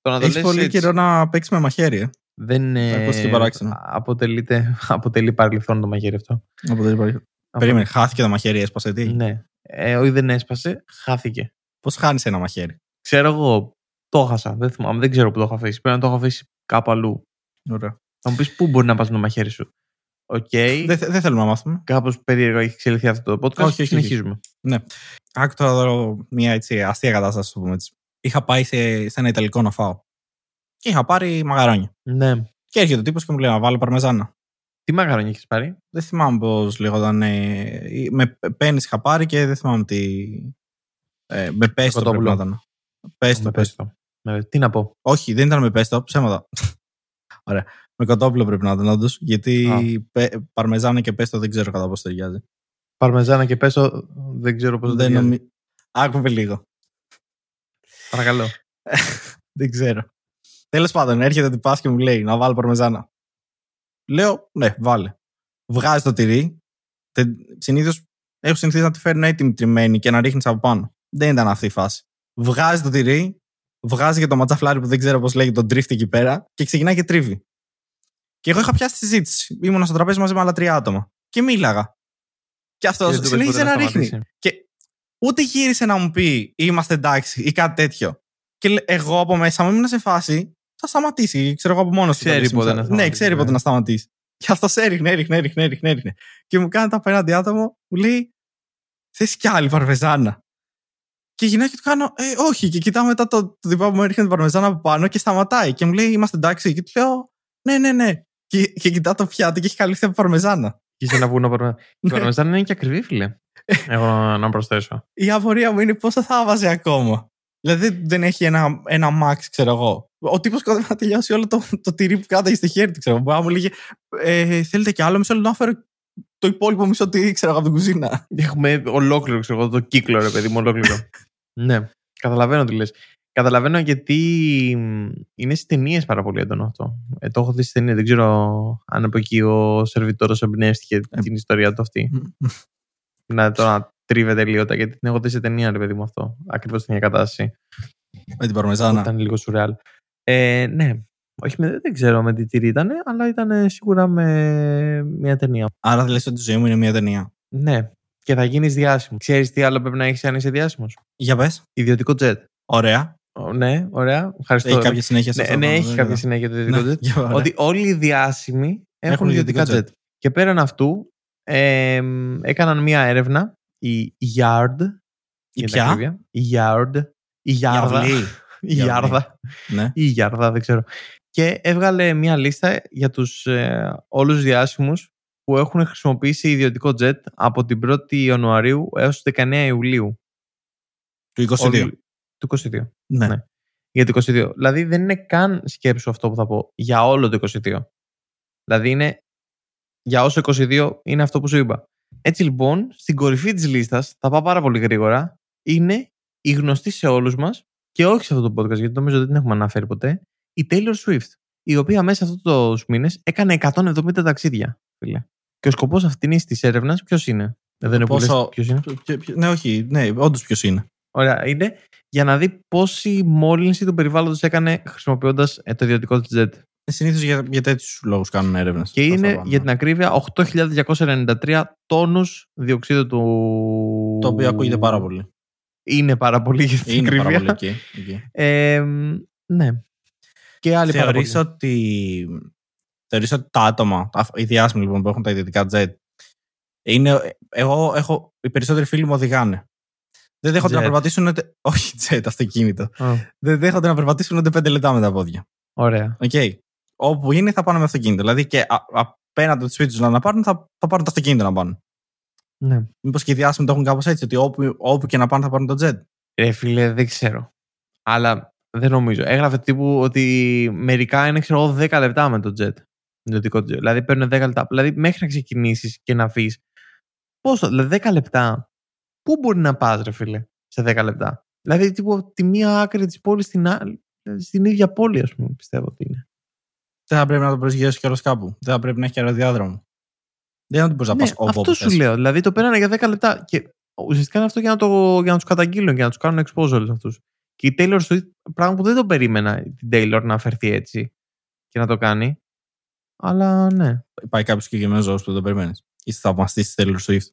Το να το
Έχεις
λες
πολύ
έτσι.
καιρό να παίξεις με μαχαίρι. Ε.
Δεν
ακούστηκε
ε,
παράξενο.
αποτελείται, αποτελεί παρελθόν το μαγείρι αυτό.
Οπότε, υπάρχει- Περίμενε, χάθηκε το μαχαίρι, έσπασε τι;
Ναι. Ε, όχι, δεν έσπασε, χάθηκε.
Πώς χάνεις ένα μαχαίρι;
Ξέρω εγώ, το έχασα. Δεν θυμάμαι, δεν ξέρω που το έχω αφήσει. Πρέπει να το έχω αφήσει κάπου αλλού.
Ωραία.
Θα μου πεις πού μπορείς να πας με το μαχαίρι σου; Οκ.
Δεν, θε- δεν θέλουμε να μάθουμε.
Κάπως περίεργα έχει εξελιχθεί αυτό το podcast.
Όχι, όχι, όχι.
Συνεχίζουμε.
Άκου τώρα εδώ μια έτσι αστεία κατάσταση, το πούμε έτσι. Είχα πάει σε, σε ένα Ιταλικό να φάω. Και είχα πάρει μακαρόνια.
Ναι.
Και έρχεται ο τύπος και μου λέει να βάλω παρμεζάνα.
Τι μακαρόνια έχεις πάρει;
Δεν θυμάμαι πώς λέγονταν. Ε, με πένες είχα πάρει και δεν θυμάμαι τι. Ε, με πέστο πρέπει
κοτόπουλο.
να ήταν. Πέστο,
Με
πέστο.
πες το. Με- Τι να πω.
Όχι, δεν ήταν με πέστο, ψέματα. Ωραία. Με κοτόπουλο πρέπει να ήταν όντως. Γιατί πε- παρμεζάνα και πέστο δεν ξέρω κατά πώ ταιριάζει.
Παρμεζάνα και πέσω, δεν ξέρω πώ
Δεν
δεν
νομι... Άκουμε λίγο.
Παρακαλώ.
Δεν ξέρω. Τέλος πάντων, έρχεται ο τυπά και μου λέει να βάλω παρμεζάνα. Λέω, ναι, βάλε. Βγάζει το τυρί. Συνήθως έχω συνηθίσει να τη φέρνω έτοιμη τριμμένη και να ρίχνεις από πάνω. Δεν ήταν αυτή η φάση. Βγάζει το τυρί, βγάζει και το ματσαφλάρι που δεν ξέρω πώς λέγεται, τον τρίφτη εκεί πέρα και ξεκινάει και τρίβει. Και εγώ είχα πιάσει τη συζήτηση. Ήμουνα στο τραπέζι μαζί με άλλα τρία άτομα. Και μίλαγα. Και αυτό
Και δεν του είπες
συνέχισε
ποτέ
να ρίχνει.
σταματήσει.
Και ούτε γύρισε να μου πει είμαστε εντάξει ή κάτι τέτοιο. Και λέ- εγώ από μέσα μου ήμουν σε φάση θα σταματήσει. Ξέρω εγώ από μόνος του.
Ξέρει πότε να
Ναι,
σταματήσει,
ξέρει
ναι.
πότε να σταματήσει. Και αυτό έριχνε, έριχνε, έριχνε, έριχνε, έριχνε. Και μου κάνει το απέναντι άτομο, μου λέει Θες κι άλλη παρμεζάνα. Και γυρνάω και του κάνω, Ε, όχι. Και κοιτάω μετά το, το τυπά που μου έριχνε την παρμεζάνα από πάνω και σταματάει. Και μου λέει, Είμαστε εντάξει. Και του λέω, Ναι, ναι, ναι. Και, και κοιτάω το πιάτο και έχει καλύφθει από παρμεζάνα.
Και είσαι να βγουν να παρμε... Η
Ναι.
παρμεζάνα είναι και ακριβή, φίλε. Εγώ να, να προσθέσω.
η απορία μου είναι πόσο θα βάζει ακόμα. Δηλαδή δεν έχει ένα, ένα max, ξέρω εγώ. Ο τύπος κοντά να τελειώσει όλο το, το τυρί που κράταγε στη χέρι του, ξέρω εγώ. Μπορεί να μου λέγε ε, Θέλετε κι άλλο, μισό λεπτό να φέρω το υπόλοιπο μισό τυρί, ξέρω εγώ, από την κουζίνα.
Έχουμε ολόκληρο, ξέρω εγώ, το κύκλο, ρε παιδί μου, ολόκληρο. ναι, καταλαβαίνω τι λες. Καταλαβαίνω γιατί μ, είναι στις ταινίες πάρα πολύ έντονο αυτό. Ε, το έχω δει στις ταινίες. Δεν ξέρω αν από εκεί ο σερβιτόρος εμπνεύστηκε
Ε,
την ιστορία του αυτή. να το να τρίβεται τελείωτα. Γιατί την έχω δει σε ταινία, ρε παιδί μου αυτό. Ακριβώς την ίδια κατάσταση.
Με την παρμεζάνα.
Ήταν λίγο σουρεάλ. Ε, ναι. Όχι, με, δεν ξέρω με τι τυρί ήταν, αλλά ήταν σίγουρα με μια ταινία.
Άρα λες ότι η ζωή μου είναι μια ταινία.
Ναι. Και θα γίνεις διάσημος. Ξέρεις τι άλλο πρέπει να έχεις αν είσαι διάσημος;
Για πες.
Ιδιωτικό jet.
Ωραία.
Ω, Ναι, ωραία. Ευχαριστώ.
Έχει κάποια συνέχεια σε
ναι,
αυτό.
ναι,
το-
έχει
δεν
κάποια
είδα.
συνέχεια το ιδιωτικό
Ναι,
jet.
για ωραία.
Ότι όλοι οι διάσημοι έχουν,
Έχουν
ιδιωτικά
ιδιωτικό
jet. Και πέραν αυτού, ε, έκαναν μία έρευνα, η Yard.
Η
για την
ποια;
ακρίβεια. Η Yard. Η Yarda.
Γιαβλή.
Η
Γιαβλή.
Yarda.
Ναι.
ή η Γιάρδα, δεν ξέρω. Και έβγαλε μια λίστα για τους ε, όλους τους διάσημους που έχουν χρησιμοποιήσει ιδιωτικό jet από την 1η Ιανουαρίου έως τις 19 Ιουλίου.
Του 22.
Όλοι- Του 22.
Ναι.
ναι. Για το 22. Δηλαδή δεν είναι καν σκέψου αυτό που θα πω. Για όλο το 22. Δηλαδή είναι για όσο 22 είναι αυτό που σου είπα. Έτσι λοιπόν, στην κορυφή της λίστας, θα πάω πάρα πολύ γρήγορα, είναι η γνωστή σε όλους μας και όχι σε αυτό το podcast, γιατί νομίζω ότι δεν την έχουμε αναφέρει ποτέ, η Taylor Swift, η οποία μέσα σε αυτούς τους μήνες έκανε 170 ταξίδια. Φίλε. Και ο σκοπός αυτής της έρευνας ποιος είναι; Δεν είναι που
Πόσο-
λες ποιος είναι;
Και- και- Ναι, όχι. Ναι, όντως ποιος είναι.
Ωραία, είναι για να δει πόση μόλυνση του περιβάλλοντος έκανε χρησιμοποιώντας ε, το ιδιωτικό της jet.
Συνήθως για, για τέτοιους λόγους κάνουν έρευνες.
Και είναι για την ακρίβεια 8.293 τόνους διοξείδου του.
Το οποίο ακούγεται πάρα πολύ.
Είναι πάρα πολύ για την
Είναι πάρα
ακρίβεια.
πολύ εκεί. εκεί.
Ε, ναι. Και άλλη πάρα
Θεωρείς
πολύ.
ότι Θεωρείς ότι τα άτομα, τα- οι διάσημοι λοιπόν που έχουν τα ιδιωτικά jet, είναι, εγώ έχω, οι περισσότεροι φίλοι μου οδηγάνε. Δεν δέχονται να
Jet.
περπατήσουν ούτε. Όχι, jet, αυτοκίνητο.
Α,
Δεν δέχονται να περπατήσουν ούτε πέντε λεπτά με τα πόδια.
Ωραία.
Οκ. Όπου είναι θα πάνε με αυτοκίνητο. Δηλαδή και α- απέναντι από το σπίτι του να πάρουν, θα, θα πάρουν το αυτοκίνητο να πάνε.
Ναι.
Μήπως και οι διάσημοι το έχουν κάπως έτσι, ότι όπου, όπου και να πάνε θα πάρουν το jet.
Ρε φίλε, δεν ξέρω. Αλλά δεν νομίζω. Έγραφε τύπου ότι μερικά είναι, ξέρω εγώ, 10 λεπτά με το jet. Ιδιωτικό jet. Δηλαδή παίρνουν 10 λεπτά. Δηλαδή μέχρι να ξεκινήσεις και να φύγεις. Πόσο, δηλαδή 10 λεπτά. Πού μπορεί να πας, ρε φίλε, σε 10 λεπτά; Δηλαδή τύπου από τη μία άκρη της πόλης στην άλλη. δηλαδή, Στην ίδια πόλη, ας πούμε, πιστεύω ότι είναι.
Δεν θα πρέπει να το προσγειώσει κιόλα κάπου. Δεν θα πρέπει να έχει και αεροδιάδρομο. Δεν είναι ότι μπορεί να
Ναι,
πας όπου.
αυτό
όπου
σου
θες.
λέω. Δηλαδή το πέρανε για 10 λεπτά. Και ουσιαστικά είναι αυτό για να, το, για να τους καταγγείλουν και να τους κάνουν expose όλους αυτούς. Και η Taylor Swift, πράγμα που δεν το περίμενα την Taylor να φερθεί έτσι και να το κάνει. Αλλά ναι.
Πάει κάποιος συγκεκριμένο ζώο που δεν το περιμένεις. Είσαι θαυμαστής της Taylor Swift.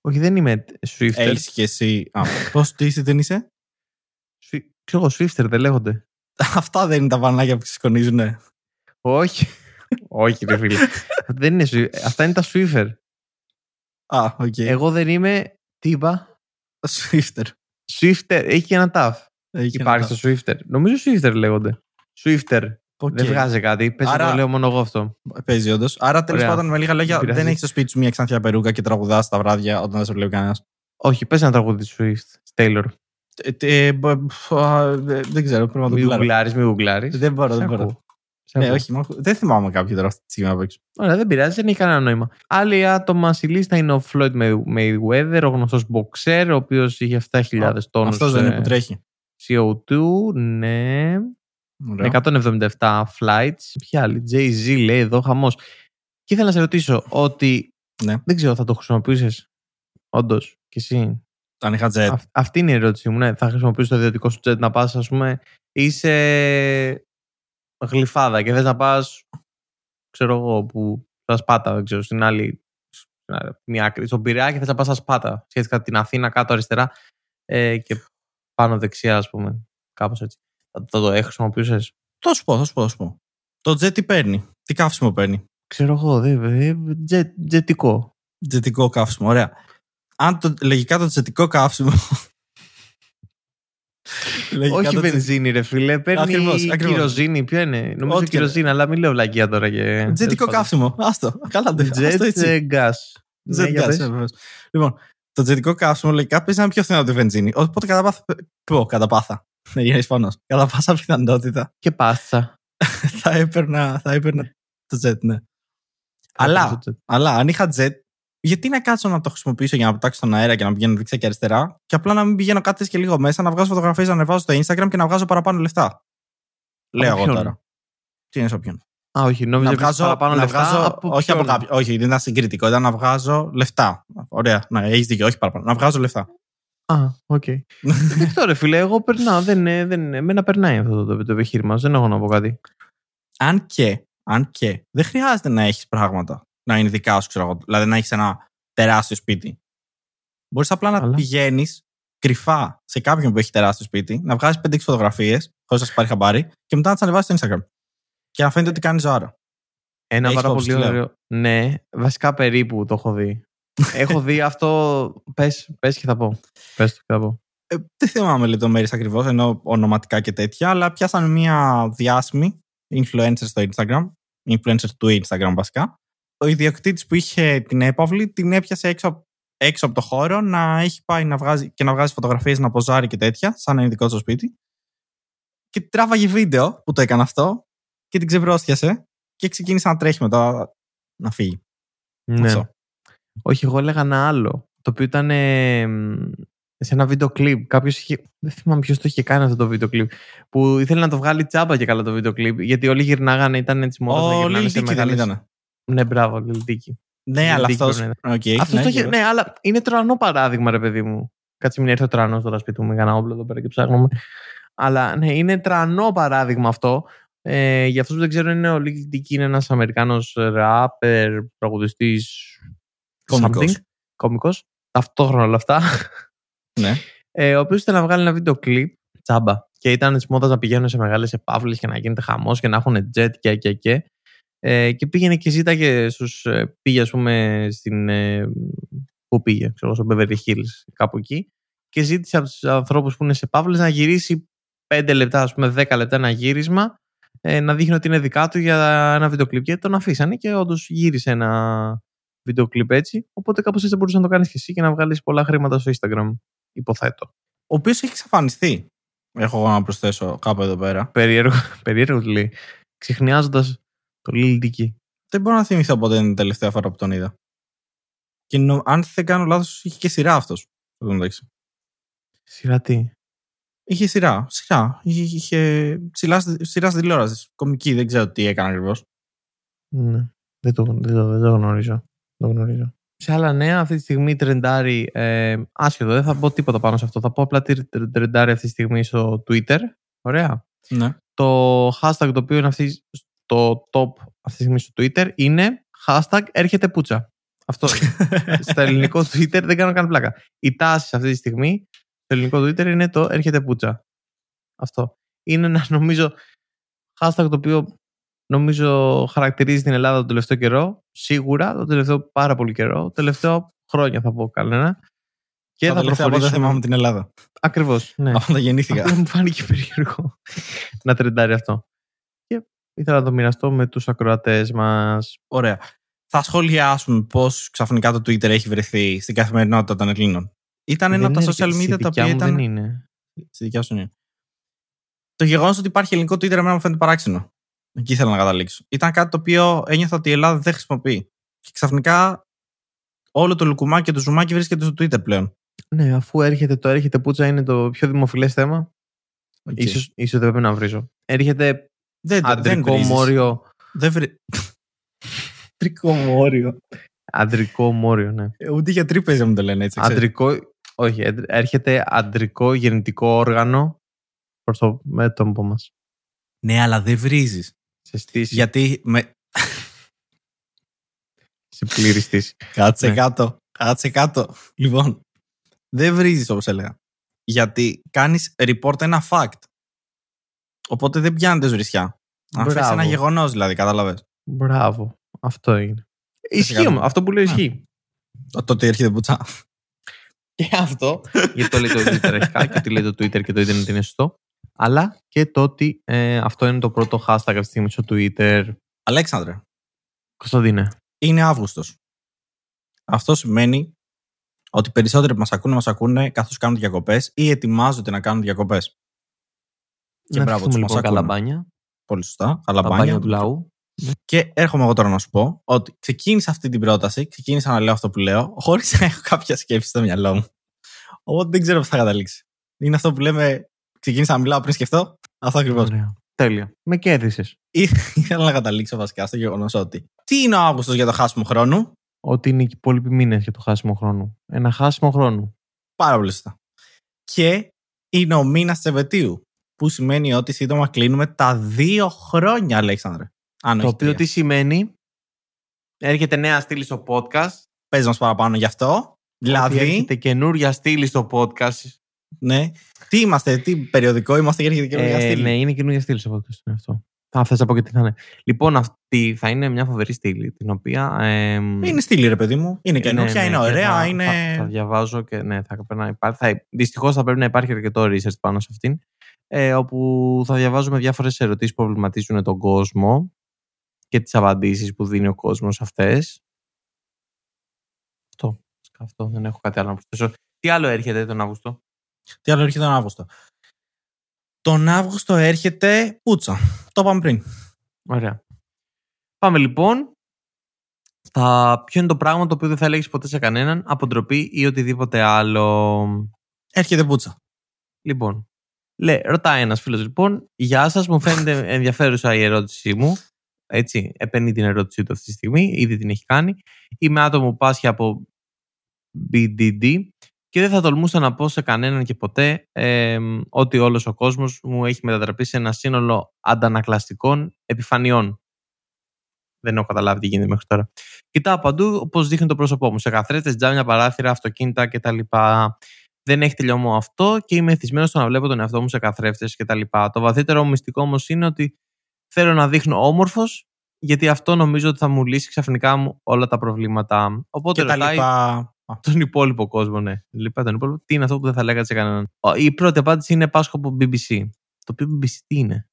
Όχι, δεν είμαι Swifter.
Έχεις και εσύ. Πώ τι είσαι, δεν είσαι;
Swi- Ξέρω εγώ, Swifter δεν λέγονται.
Αυτά δεν είναι τα βανάκια που ξεσκονίζουν. Ναι.
Όχι. Όχι, ρε φίλε. δεν είναι Swi- Αυτά είναι τα Swifter.
Α, οκ.
Εγώ δεν είμαι. Τι είπα;
Swifter.
Swifter. Έχει και ένα ταφ.
Έχει
Υπάρχει
ένα-
στο Swifter. Νομίζω Swifter λέγονται. Swifter.
Οκ.
Δεν βγάζει κάτι. Πες
Άρα-
να το λέω μόνο εγώ αυτό.
Παίζει όντως. Άρα τέλος
Ωραία.
πάντων με λίγα λόγια
Δεν πειράζει.
δεν έχεις στο σπίτι σου μια ξανθιά περούκα και τραγουδάς τα βράδια όταν δεν σε βλέπει κανένας;
Όχι, πες ένα τραγούδι του Swift. Taylor.
Δεν ξέρω, πρέπει να το
Μη
γουγκλάρω.
γουγκλάρεις, μη γουγκλάρεις.
Δεν μπορώ,
Σε
δεν μπορώ.
ακούω. Σε
Ναι,
ακούω.
όχι, μ' ακού- δεν θυμάμαι κάποιο τώρα αυτή τη στιγμή απ' έξω.
Ωραία, δεν πειράζει, δεν έχει κανένα νόημα. Άλλοι άτομα στη λίστα είναι ο Floyd May- Mayweather, ο γνωστός boxer, ο οποίος είχε 7.000 τόνους
Αυτός δεν είναι
ε,
που τρέχει.
CO2, ναι.
Ωραία.
177 flights. Ποια άλλη, Jay-Z λέει εδώ, χαμός. Και ήθελα να σε ρωτήσω ότι
Ναι.
δεν ξέρω, θα το χρησιμοποιήσεις όντως κι εσύ;
Αν είχα jet.
Αυ- αυτή είναι η ερώτησή μου. Ναι, θα χρησιμοποιήσει το ιδιωτικό σου jet να πας, ας πούμε, είσαι γλυφάδα και θες να πας, ξέρω εγώ, που στα Σπάτα, δεν ξέρω, στην άλλη, στην άλλη μία άκρη, στον Πειραιά και θες να πας στα Σπάτα. Σχετικά την Αθήνα κάτω αριστερά ε, και πάνω δεξιά, ας πούμε. Κάπως έτσι. Θα, θα το χρησιμοποιούσες;
Θα σου πω, θα σου πω, θα σου πω. Το jet τι παίρνει, τι καύσιμο παίρνει;
Ξέρω εγώ, δε, δε, τζε, τζετικό.
Τζετικό καύσιμο, ωραία. Αν το, λογικά το τζετικό καύσιμο. Λογικά
Όχι
το τζε-
βενζίνη, ρε φίλε. Παίρνει
Ακριβώς, ακριβώς.
κυροζίνη. Ποιο είναι; Νομίζω
Ό,τι και-
κυροζίνη, αλλά μην λέω βλακία τώρα. Και...
Τζετικό καύσιμο. Άστο. Καλά, δεν
Jet
άστο έτσι.
ε, gas. Ναι,
Jet
για
gas,
πες.
ε, βεβαίως. Λοιπόν, το τζετικό καύσιμο λογικά παίζει να είναι πιο φθηνό από τη βενζίνη. Οπότε κατά πάσα. Πω, κατά πάθα. Ναι, για Ισπανό. Κατά πάσα πιθανότητα
Και πάστα.
θα έπαιρνα, θα έπαιρνα το jet, ναι. Αλλά, αλλά αν είχα jet, γιατί να κάτσω να το χρησιμοποιήσω για να πετάξω στον αέρα και να πηγαίνω δεξιά και αριστερά, και απλά να μην πηγαίνω κάτι και λίγο μέσα, να βγάζω φωτογραφίες, να ανεβάζω στο Instagram και να βγάζω παραπάνω λεφτά. Λέω εγώ
ποιον;
τώρα. Τι είναι από ποιον.
Α, όχι, νόμιζα
Να
ότι
βγάζω,
παραπάνω
να
λεφτά.
βγάζω
από
όχι από
ποιον;
κάποιο. Όχι, δεν ήταν συγκριτικό. Ήταν να βγάζω λεφτά. Ωραία. Ναι, έχεις δίκιο, όχι παραπάνω. Να βγάζω λεφτά.
Α, οκ. Δεν ξέρω, ρε φίλε, εγώ περνάω. Δεν, είναι- δεν, είναι- εμένα περνάει αυτό το, το επιχείρημα. Δεν έχω να πω κάτι.
αν και, αν και δεν χρειάζεται να έχεις πράγματα να είναι δικά σου, ξέρω εγώ. Δηλαδή να έχεις ένα τεράστιο σπίτι. Μπορείς απλά να
Αλλά-
πηγαίνεις κρυφά σε κάποιον που έχει τεράστιο σπίτι, να βγάζεις 5-6 φωτογραφίες, χωρίς να σε πάρει χαμπάρι, και μετά να τις ανεβάσεις στο Instagram. Και να φαίνεται ότι κάνεις ζωάρα.
Ένα
Έχεις
πάρα
υπόψη
πολύ
τι λέω.
ωραίο. Ναι, βασικά περίπου το έχω δει. Έχω δει αυτό. Πες πες και θα πω. Πες το και θα πω.
Ε, δεν θυμάμαι λεπτομέρειες ακριβώς, ενώ ονοματικά και τέτοια, αλλά πιάσανε μία διάσημη influencer στο Instagram, influencer του Instagram βασικά. Ο ιδιοκτήτης που είχε την έπαυλη την έπιασε έξω, έξω από το χώρο να έχει πάει να βγάζει, και να βγάζει φωτογραφίες, να ποζάρει και τέτοια, σαν να είναι δικό του σπίτι. Και τράβαγε βίντεο που το έκανε αυτό και την ξεπρόστιασε και ξεκίνησε να τρέχει μετά να φύγει.
Ναι.
Αυτό.
Όχι, εγώ έλεγα ένα άλλο. Το οποίο ήταν ε, μ, σε ένα βίντεο κλιπ. Κάποιος είχε. Δεν θυμάμαι ποιος το είχε κάνει αυτό το βίντεο κλιπ. Που ήθελε να το βγάλει τσάμπα και καλά το βίντεο κλιπ. Γιατί όλοι γυρνάγανε, ήταν έτσι μόνο να
Ο
γυρνάνε
Lil
σε
Dicky δεν
μεγάλες-
ήταν.
Ναι, μπράβο, Lil Dicky.
Ναι,
Lil
αλλά
Dicky
αυτό.
πρέπει να
Okay,
Αυτός το είχε. Ναι, αλλά είναι τρανό παράδειγμα, ρε παιδί μου. Κάτσε μην έρθει ο τρανός τώρα σπίτι μου με κανένα όπλο εδώ πέρα και ψάχνουμε. Αλλά ναι, είναι τρανό παράδειγμα αυτό. Ε, για αυτούς που δεν ξέρουν, είναι ο Lil Dicky, είναι ένας Αμερικάνος ράπερ, τραγουδιστής.
Κωμικός.
Κωμικό. Ταυτόχρονα όλα αυτά.
Ναι.
Ε, ο οποίος ήθελε να βγάλει ένα βίντεο κλιπ τσάμπα. Και ήταν της μόδας να πηγαίνουν σε μεγάλες επάβλε και να γίνεται χαμός και να έχουν jet και και και. Ε, και πήγαινε και ζήταγε στους, ε, πήγε ας πούμε στην, ε, πού πήγε, ξέρω, στο Beverly Hills, κάπου εκεί και ζήτησε από τους ανθρώπους που είναι σε παύλες να γυρίσει 5 λεπτά, ας πούμε 10 λεπτά ένα γύρισμα ε, να δείχνει ότι είναι δικά του για ένα βίντεο κλιπ και τον αφήσανε και όντως γύρισε ένα βίντεο κλιπ έτσι οπότε κάπως έτσι μπορούσες να το κάνεις και εσύ και να βγάλεις πολλά χρήματα στο Instagram υποθέτω.
Ο οποίος έχει εξαφανιστεί. Έχω εγώ να προσθέσω κάπου εδώ πέρα.
Περίεργο, περίεργο τι λέει. Ξεχνιάζοντας το Lil Dicky.
Δεν μπορώ να θυμηθώ πότε είναι η τελευταία φορά που τον είδα. Και νο- αν δεν κάνω λάθος, είχε και σειρά αυτός.
Σειρά τι;
Είχε σειρά. Σειρά. Είχε, είχε σειρά, σειρά στην τηλεόρασης. Κομική, δεν ξέρω τι έκανε ακριβώς.
Ναι. Δεν το, δεν, το, δεν το γνωρίζω. Δεν το γνωρίζω. Σε άλλα νέα, αυτή τη στιγμή τρεντάρει. Ε, άσχετο, δεν θα πω τίποτα πάνω σε αυτό. Θα πω απλά τι τρεντάρει αυτή τη στιγμή στο Twitter. Ωραία.
Ναι.
Το hashtag το οποίο είναι αυτή, στο top αυτή τη στιγμή στο Twitter είναι hashtag έρχεται πουτσα. Αυτό. στο ελληνικό Twitter δεν κάνω καν πλάκα. Η τάση αυτή τη στιγμή στο ελληνικό Twitter είναι το έρχεται πουτσα. Αυτό. Είναι ένα νομίζω hashtag το οποίο νομίζω χαρακτηρίζει την Ελλάδα τον τελευταίο καιρό. Σίγουρα, τον τελευταίο πάρα πολύ καιρό. Το τελευταίο χρόνια θα πω κανένα.
Και θα, θα προχωρήσουμε. δεν θυμάμαι την Ελλάδα.
Ακριβώς. Ναι.
Αφού τα γεννήθηκα.
Απλά μου φάνηκε περίεργο να τρεντάρει αυτό. Και ήθελα να το μοιραστώ με τους ακροατές μας.
Ωραία. Θα σχολιάσουμε πώς ξαφνικά το Twitter έχει βρεθεί στην καθημερινότητα των Ελλήνων. Ήταν ένα από τα social media τα οποία ήταν.
Δεν είναι.
Στη δικιά σου είναι. Το γεγονός ότι υπάρχει ελληνικό Twitter εμένα μου φαίνεται παράξενο. Εκεί ήθελα να καταλήξω. Ήταν κάτι το οποίο ένιωθα ότι η Ελλάδα δεν χρησιμοποιεί. Και ξαφνικά όλο το λουκουμάκι και το ζουμάκι βρίσκεται στο Twitter πλέον.
Ναι, αφού έρχεται το έρχεται πουτσα είναι το πιο δημοφιλές θέμα. Okay. Ίσως, ίσως δεν πρέπει να βρίζω. Έρχεται
δεν,
αντρικό
δεν
μόριο.
Δεν βρει... Αντρικό μόριο.
Αντρικό μόριο, ναι.
Ε, ούτε για τρύπες μου το λένε έτσι.
Αντρικό, όχι, έρχεται αντρικό γεννητικό όργανο προς το μέτωπο μας.
Ναι, αλλά δεν βρίζεις.
Σε στήση.
Γιατί με...
σε πλήρη στήση.
Κάτσε ναι. κάτω. Κάτσε κάτω. Λοιπόν, δεν βρίζεις όπως έλεγα. Γιατί κάνεις report ένα fact. Οπότε δεν πιάνεται βρισιά. Αν θες ένα γεγονός δηλαδή, κατάλαβες.
Μπράβο. Αυτό είναι. Ισχύει όμως. Αυτό που λέω ισχύει.
Το ότι έρχεται πουτσα.
Και αυτό, γιατί το λέει το Twitter αρχικά και ότι λέει το Twitter και το Internet είναι σωστό. Αλλά και το ότι ε, αυτό είναι το πρώτο hashtag αυτή τη στιγμή στο Twitter.
Αλέξανδρε.
Κωνσταντίνε.
Είναι Αύγουστος. Αυτό σημαίνει ότι περισσότεροι που μας ακούνε, μας ακούνε καθώς κάνουν διακοπές ή ετοιμάζονται να κάνουν διακοπές.
Και να μπράβο τους λοιπόν μας καλαμπάνια.
Πολύ σωστά. Καλαμπάνια
του λαού.
Και έρχομαι εγώ τώρα να σου πω ότι ξεκίνησα αυτή την πρόταση, ξεκίνησα να λέω αυτό που λέω, χωρίς να έχω κάποια σκέψη στο μυαλό μου. Οπότε δεν ξέρω πώς θα καταλήξει. Είναι αυτό που λέμε, ξεκίνησα να μιλάω πριν σκεφτώ. Αυτό ακριβώς.
Τέλεια. Με κέρδισες.
Ήθελα να καταλήξω βασικά στο γεγονός ότι. Τι είναι ο Αύγουστος για το χάσιμο χρόνου;
Ότι είναι οι υπόλοιποι μήνες για το χάσιμο χρόνου. Ένα χάσιμο χρόνου.
Πάρα πολύ σωστά. Και είναι ο μήνας της Ευετίου. Που σημαίνει ότι σύντομα κλείνουμε τα δύο χρόνια, Αλέξανδρε. Αν
το οποίο τι σημαίνει; Έρχεται νέα στήλη στο podcast.
Πες μας παραπάνω γι' αυτό. Δηλαδή.
Έρχεται καινούρια στήλη στο podcast.
Ναι. Τι είμαστε, τι περιοδικό είμαστε για έρχεται καινούρια
ε,
στήλη.
Ναι, είναι καινούρια στήλη στο podcast. Είναι αυτό. Θα θες να πω και τι θα είναι. Λοιπόν, αυτή θα είναι μια φοβερή στήλη, την οποία... Ε,
είναι στήλη, ρε παιδί μου. Είναι καινούργια, ναι, ναι, είναι ωραία,
θα,
είναι...
Θα, θα, διαβάζω και ναι, θα πρέπει να υπάρχει. Θα, δυστυχώς θα πρέπει να υπάρχει αρκετό research πάνω σε αυτήν, ε, όπου θα διαβάζουμε διάφορες ερωτήσεις που προβληματίζουν τον κόσμο και τις απαντήσεις που δίνει ο κόσμος αυτές. Αυτό. Αυτό. Δεν έχω κάτι άλλο να προσθέσω. Τι άλλο έρχεται τον Αύγουστο;
Τι άλλο έρχεται τον Αύγουστο. Τον Αύγουστο έρχεται πούτσα. Το είπαμε πριν.
Ωραία. Πάμε λοιπόν. Θα... Ποιο είναι το πράγμα το οποίο δεν θα έλεγες ποτέ σε κανέναν, αποτροπή ή οτιδήποτε άλλο.
Έρχεται πούτσα.
Λοιπόν. Λέ, ρωτάει ένας φίλος λοιπόν. Γεια σας, μου φαίνεται ενδιαφέρουσα η ερώτησή μου έτσι, επενεί την ερώτησή του αυτή τη στιγμή, ήδη την έχει κάνει. Είμαι άτομο που πάσχει από BDD και δεν θα τολμούσα να πω σε κανέναν και ποτέ ε, ότι όλος ο κόσμος μου έχει μετατραπεί σε ένα σύνολο αντανακλαστικών επιφανειών. Δεν έχω καταλάβει τι γίνεται μέχρι τώρα. Κοιτάω παντού όπω δείχνει το πρόσωπό μου. Σε καθρέφτες, τζάμια, παράθυρα, αυτοκίνητα κτλ. Δεν έχει τελειώμα αυτό και είμαι εθισμένος στο να βλέπω τον εαυτό μου σε καθρέφτες κτλ. Το βαθύτερο μυστικό όμως είναι ότι Θέλω να δείχνω όμορφος γιατί αυτό νομίζω ότι θα μου λύσει ξαφνικά μου όλα τα προβλήματά μου. Οπότε
Και τα
ρωτάει
λοιπά.
Τον υπόλοιπο κόσμο, ναι. Λοιπά τον υπόλοιπο. Τι είναι αυτό που δεν θα λέγατε σε κανέναν. Ο- Η πρώτη απάντηση είναι Πάσχο από BBC. Το οποίο BBC τι είναι;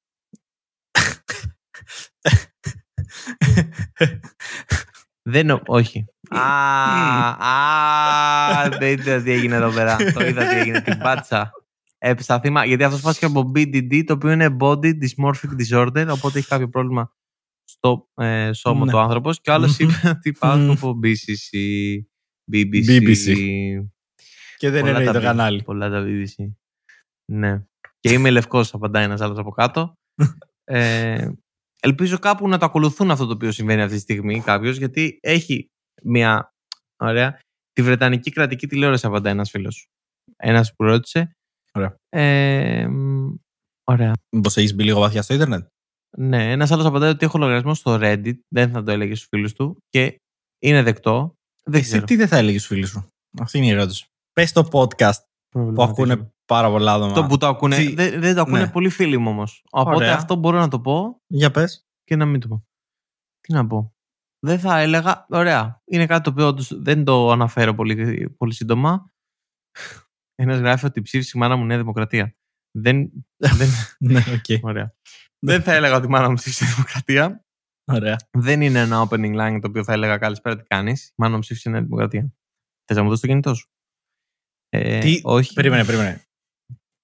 Δεν νο... Όχι. Α, α, δεν είδα τι έγινε εδώ πέρα. Το είδα τι έγινε. Την πάτσα. Έπεσα θύμα. Γιατί αυτός φάσηκε από BDD, το οποίο είναι Body Dysmorphic Disorder. Οπότε έχει κάποιο πρόβλημα στο ε, σώμα
Ναι.
του άνθρωπος. Και ο άλλος είπε ότι πάω από BCC. BBC.
BBC. Και δεν
Πολλά
είναι
τα
το
B-
κανάλι.
Πολλά τα BBC. Ναι. Και είμαι λευκός, απαντάει ένας άλλος από κάτω. ε, ελπίζω κάπου να το ακολουθούν αυτό το οποίο συμβαίνει αυτή τη στιγμή κάποιος, γιατί έχει μια. Ωραία. Τη Βρετανική κρατική τηλεόραση, απαντάει ένας φίλος. Ένας που ρώτησε.
Ωραία.
Ε, μ, ωραία.
Μήπως έχεις μπει λίγο βαθιά στο ίντερνετ;
Ναι, ένας άλλος απαντάει ότι έχω λογαριασμό στο Reddit. Δεν θα το έλεγε στους φίλους του. Και είναι δεκτό. Δεν
Εσύ
ξέρω.
τι δεν θα έλεγες στους φίλους σου; Αυτή είναι η ερώτηση. Πες το podcast που ακούνε πάρα πολλά άτομα.
Το που το ακούνε.
Τι-
Δεν, δεν το ακούνε
Ναι.
πολλοί φίλοι μου όμως. Οπότε
Ωραία.
αυτό μπορώ να το πω
Για πες.
και να μην το πω. Τι να πω. Δεν θα έλεγα. Ωραία. Είναι κάτι το οποίο όντως δεν το αναφέρω πολύ, πολύ σύντομα. Ένας γράφει ότι ψήφισε η μάνα μου Νέα Δημοκρατία. Δεν. δεν
ναι, οκ.
ωραία. δεν θα έλεγα ότι η μάνα μου ψήφισε Νέα Δημοκρατία.
Ωραία.
Δεν είναι ένα opening line το οποίο θα έλεγα καλησπέρα τι κάνεις; Η μάνα μου ψήφισε Νέα Δημοκρατία. Θες να μου δώσεις το κινητό σου; Ε,
Τι-
όχι.
Περίμενε, περίμενε.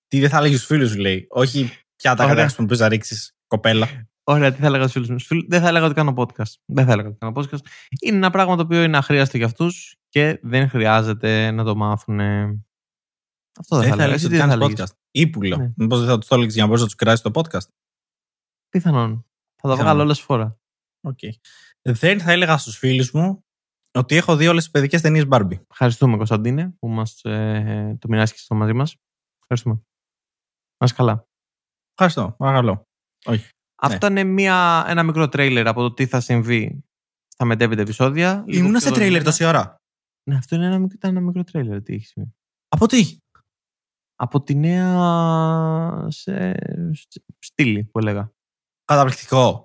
Τι δεν θα έλεγες στους φίλους σου, λέει; Όχι ποια τα
Ωραία.
ατάκες που λες να ρίξεις κοπέλα.
Ωραία, τι θα έλεγα στους φίλους μου; Στους φίλους- Δεν θα έλεγα ότι κάνω podcast. Δεν θα έλεγα ότι κάνω podcast. Είναι ένα πράγμα το οποίο είναι αχρείαστο για αυτούς και δεν χρειάζεται να το μάθουν. Αυτό δεν,
Δεν θα
έλεγα.
έλεγες
Εσύ
ότι
τι δεν θα
κάνεις
έλεγες;
podcast. Ύπουλο.
Ναι.
Μήπως δεν θα τους το έλεγες για να μπορείς να τους κράξεις το podcast;
Πιθανόν. Θα τα
Πιθανόν.
βγάλω όλες φορά.
Οκ. Δεν θα έλεγα στους φίλους μου ότι έχω δει όλες τις παιδικές ταινίες Barbie.
Ευχαριστούμε, Κωνσταντίνε, που μας ε, το μοιράστηκες στο μαζί μας. Ευχαριστούμε. Να είσαι καλά.
Ευχαριστώ. Παρακαλώ.
Αυτό είναι μια, ένα μικρό τρέιλερ από το τι θα συμβεί στα μετέπειτα επεισόδια. Λίγο
Ήμουνα
πιο
σε τρέιλερ
δομημένα.
τόση ώρα.
Ναι, αυτό είναι ένα, μικ- ήταν ένα μικρό τρέιλερ. Τι έχει συμβεί.
Από τι;
Από τη νέα σε, στήλη που έλεγα.
Καταπληκτικό.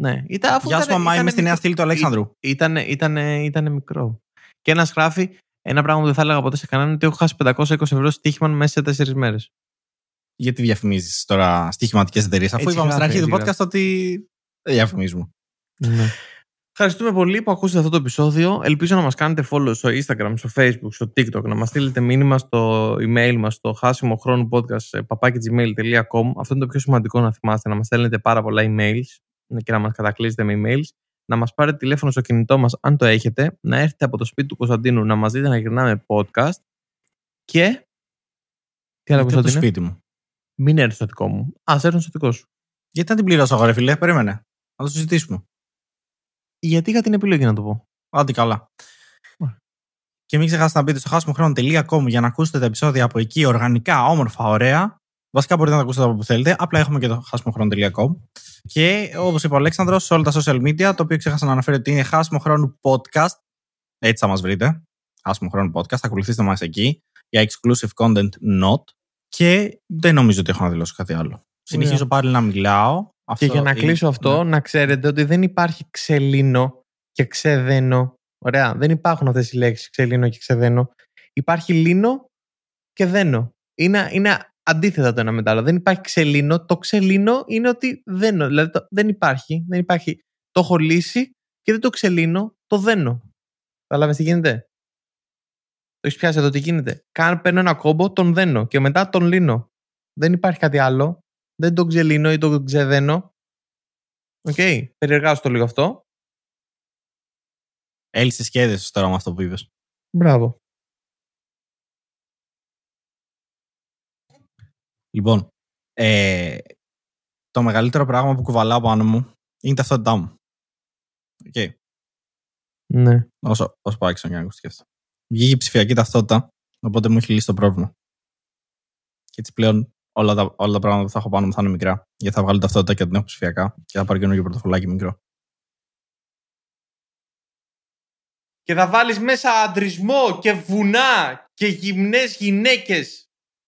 Ναι, ήταν, αφού
Γεια σου,
ήταν-
μαμά.
ήταν
Είμαι στη νέα
μικρός.
στήλη του Αλέξανδρου.
Ήταν, ήταν, ήταν μικρό. Και ένας γράφει ένα πράγμα που δεν θα έλεγα ποτέ σε κανέναν ότι έχω χάσει 520 ευρώ στοίχημα μέσα σε τέσσερις μέρες.
Γιατί διαφημίζεις τώρα στοιχηματικές εταιρείες, αφού
Έτσι
είπαμε στην
γράφει,
αρχή του
έτσι
podcast ότι δεν διαφημίζουμε.
Ναι. Ευχαριστούμε πολύ που ακούσατε αυτό το επεισόδιο. Ελπίζω να μας κάνετε follow στο Instagram, στο Facebook, στο TikTok, να μας στείλετε μήνυμα στο email μας, στο χάσιμο χρόνου podcast papakigmail.com. Αυτό είναι το πιο σημαντικό να θυμάστε, να μας στέλνετε πάρα πολλά emails ναι, και να μας κατακλείσετε με emails. Να μας πάρετε τηλέφωνο στο κινητό μας, αν το έχετε, να έρθετε από το σπίτι του Κωνσταντίνου να μας δείτε να γυρνάμε podcast και... Τι άλλο,
Γιατί από το
Κωνσταντίνε;
σπίτι μου.
Μην έρθεις στο δικό μου. Α, έρθει στο δικό σου.
Γιατί να την πληρώσω εγώ, ρε φιλέ, περίμενε. Να το συζητήσουμε.
Γιατί είχα την επιλογή να το πω.
Άντε καλά.
Ωραία.
Και μην ξεχάσετε να μπείτε στο χάσιμοχρόνο.com για να ακούσετε τα επεισόδια από εκεί οργανικά, όμορφα, ωραία. Βασικά μπορείτε να τα ακούσετε από όπου θέλετε. Απλά έχουμε και το χάσιμοχρόνο.com. Και όπως είπε ο Αλέξανδρος, σε όλα τα social media, το οποίο ξέχασα να αναφέρω ότι είναι χάσιμο χρόνου podcast. Έτσι θα μας βρείτε. Χάσιμο χρόνου podcast. Ακολουθήστε μας εκεί για exclusive content not. Και δεν νομίζω ότι έχω να δηλώσω κάτι άλλο. Συνεχίζω πάλι να μιλάω.
Και για να
είναι-
κλείσω αυτό,
ναι.
να ξέρετε ότι δεν υπάρχει ξελίνο και ξεδένο. Ωραία, δεν υπάρχουν αυτές οι λέξεις ξελίνο και ξεδένο. Υπάρχει λίνο και δένο. Είναι, είναι αντίθετα το ένα με το άλλο. Δεν υπάρχει ξελίνο. Το ξελίνο είναι ότι δένω. Δηλαδή το- δεν υπάρχει. Δεν υπάρχει. Το έχω λύσει και δεν το ξελύνω, το δένω. Κατάλαβες τι γίνεται; Το έχεις πιάσει εδώ τι γίνεται; Καν παίρνω ένα κόμπο, τον δένω και μετά τον λύνω. Δεν υπάρχει κάτι άλλο. Δεν τον ξελύνω ή τον ξεδένω. OK. Okay. Περιεργάζω το λίγο αυτό.
Έλυσες και έδεσες τώρα με αυτό που είπες.
Μπράβο.
Λοιπόν, ε, το μεγαλύτερο πράγμα που κουβαλάω πάνω μου είναι η ταυτότητά μου. Οκ.
Ναι.
Όσο, όσο πάει και να ακουστεί αυτό. Βγήκε η ψηφιακή ταυτότητα, οπότε μου έχει λύσει το πρόβλημα. Και έτσι πλέον όλα τα, όλα τα πράγματα που θα έχω πάνω μου θα είναι μικρά. Γιατί θα βγάλω ταυτότητα και θα την έχω ψηφιακά και θα πάρω καινούργιο πορτοφολάκι μικρό.
Και θα βάλεις μέσα αντρισμό και βουνά και γυμνές γυναίκες